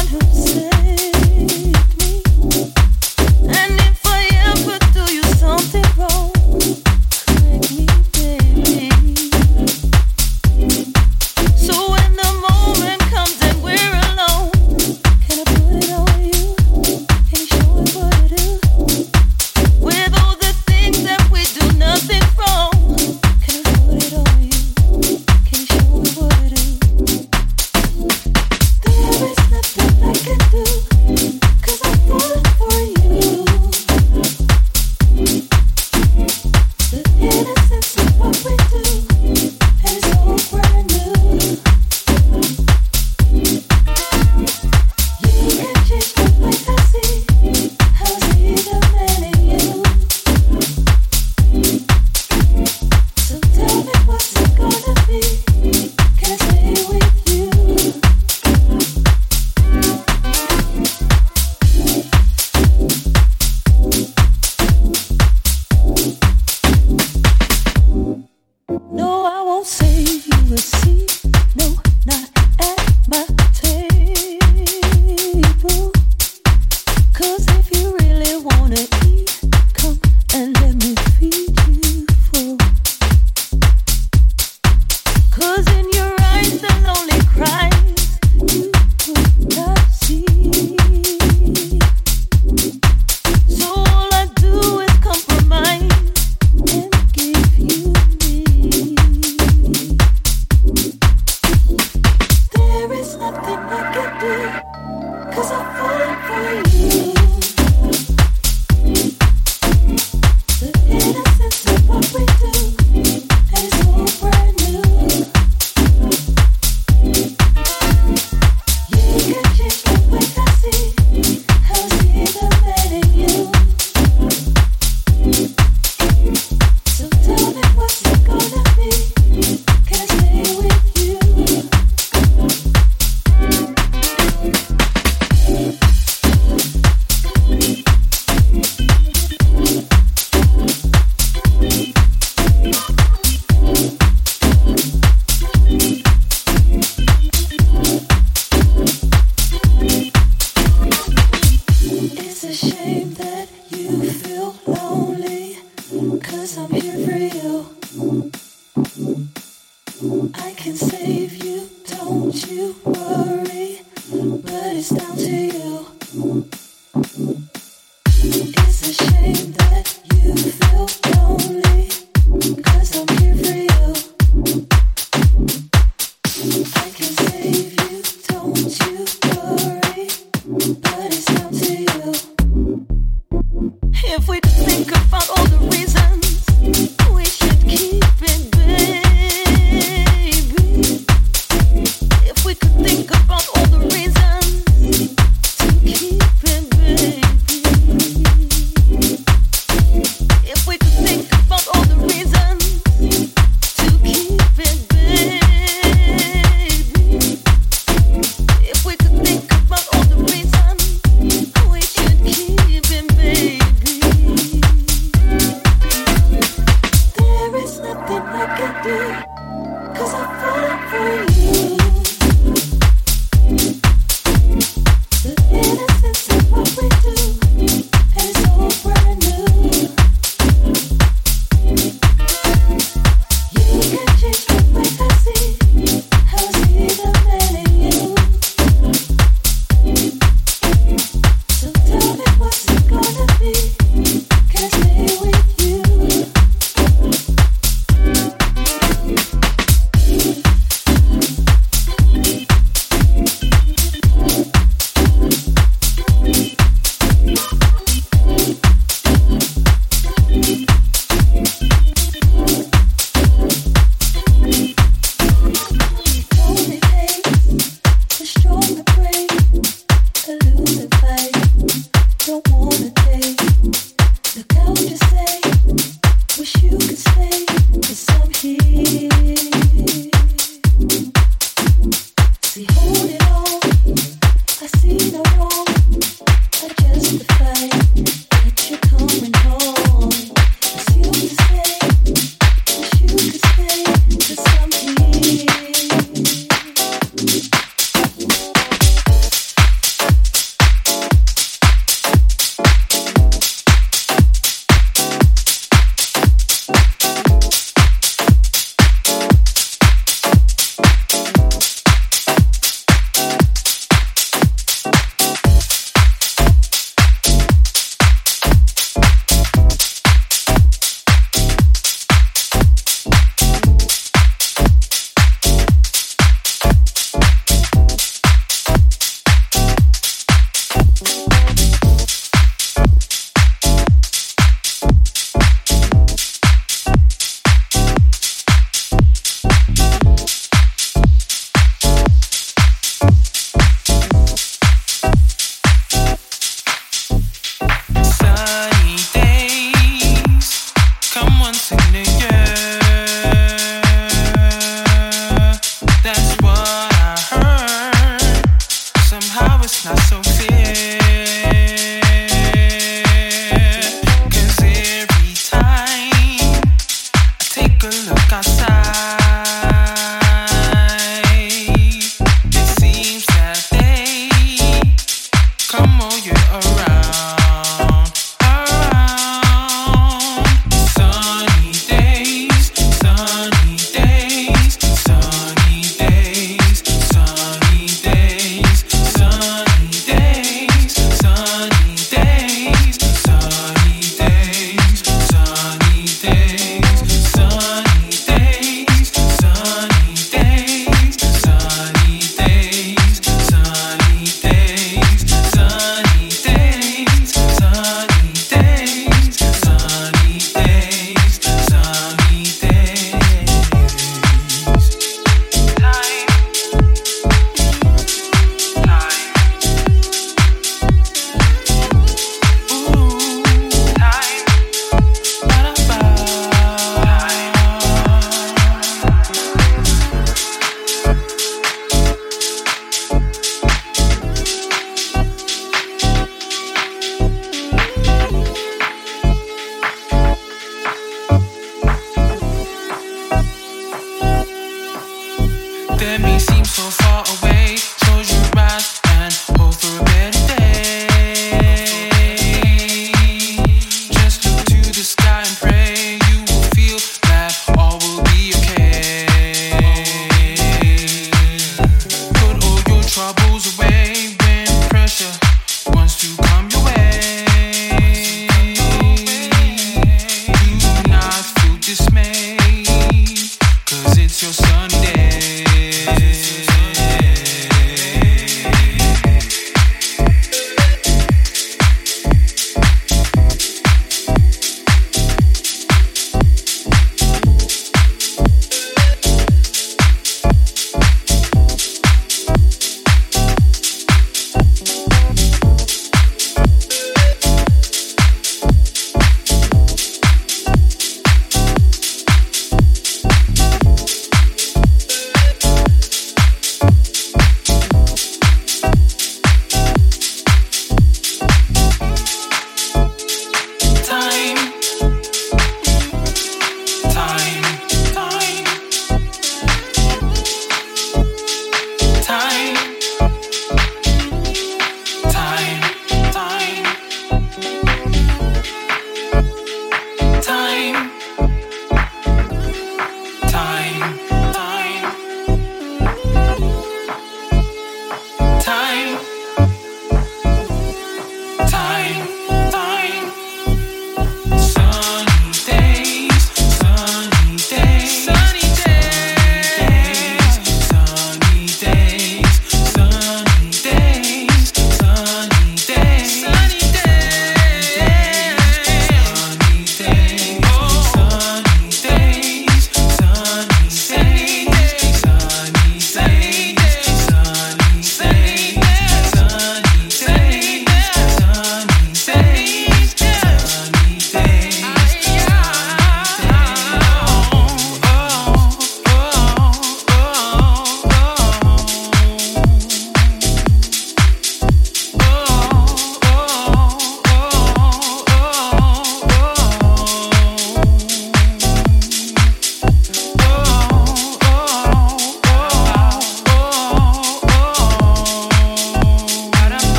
Think about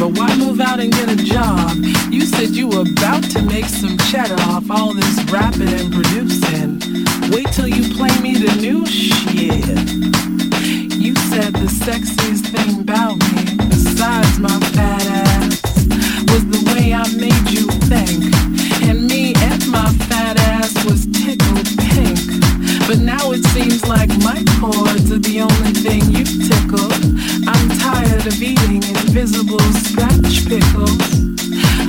but why move out and get a job? You said you were about to make some cheddar off all this rapping and producing. Wait till you play me the new shit. You said the sexiest thing about me, besides my fat ass, was the way I made you think. And me and my fat ass was tickled pink. But now it seems like my chords are the only thing you tickle. I'm tired of eating scratch pickles.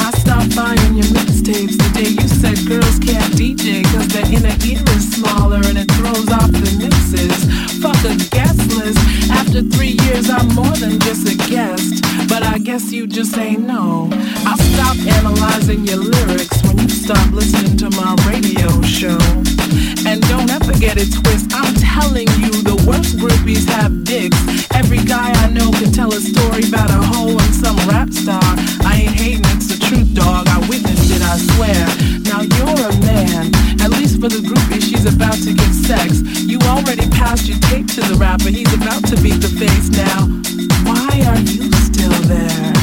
I stopped buying your mixtapes the day you said girls can't DJ cause their inner ear is smaller and it throws off the mixes. Fuck a guest list. After three years, I'm more than just a guest. But I guess you just ain't know. I stopped analyzing your lyrics when you stopped listening to my radio show. And don't ever get it twisted. I'm telling you, the worst groupies have dicks. Every guy I know can tell a story about a hoe I ain't hating, it's the truth, dog. I witnessed it, I swear. Now you're a man. At least for the groupie, she's about to get sex. You already passed your tape to the rapper. He's about to beat the face now. Why are you still there?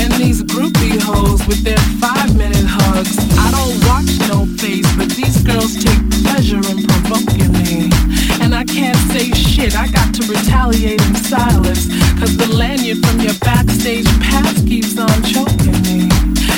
And these groupie hoes with their five minute hugs. I don't watch no face, but these girls take pleasure in provoking me. And I can't say shit, I got to retaliate in silence. Cause the lanyard from your backstage pass keeps on choking me.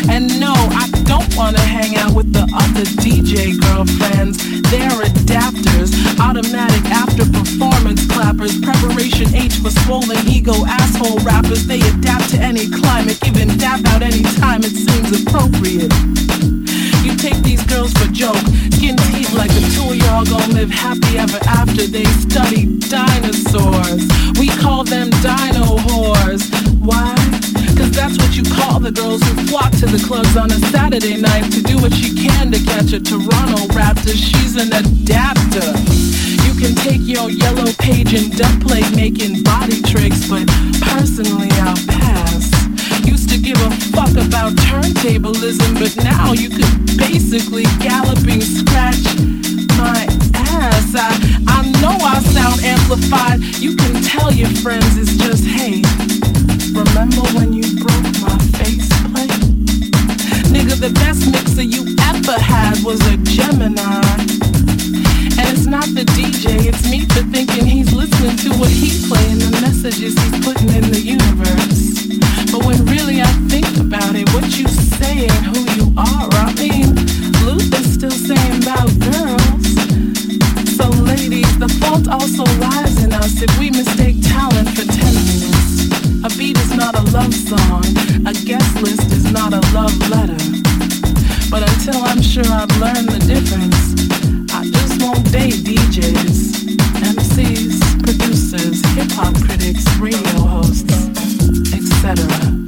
And no, I don't wanna hang out with the other DJ girlfriends. They're adapters, automatic after performance clappers, preparation H for swollen ego asshole rappers. They adapt to any climate, even dap out any time it seems appropriate. You take these girls for joke, skin teeth like the two of y'all gon' live happy ever after. They study dinosaurs. We call them dino whores. Why? Cause that's what you call the girls who flock to the clubs on a Saturday night to do what she can to catch a Toronto Raptor. She's an adapter. You can take your yellow page and dump plate making body tricks, but personally I'll pass. Used to give a fuck about turntablism, but now you could basically galloping scratch my ass. I, I know I sound amplified. You can tell your friends it's just hate. Remember when you broke my faceplate? Nigga, the best mixer you ever had was a Gemini. And it's not the DJ, it's me for thinking he's listening to what he's playing, the messages he's putting in the universe. But when really I think about it, what you say and who you are, I mean, Luther's still saying about girls. So ladies, the fault also lies in us if we mistake talent for tenderness. A beat is not a love song, a guest list is not a love letter. But until I'm sure I've learned the difference, I just won't date DJs, MCs, producers, hip hop critics, radio hosts, etc.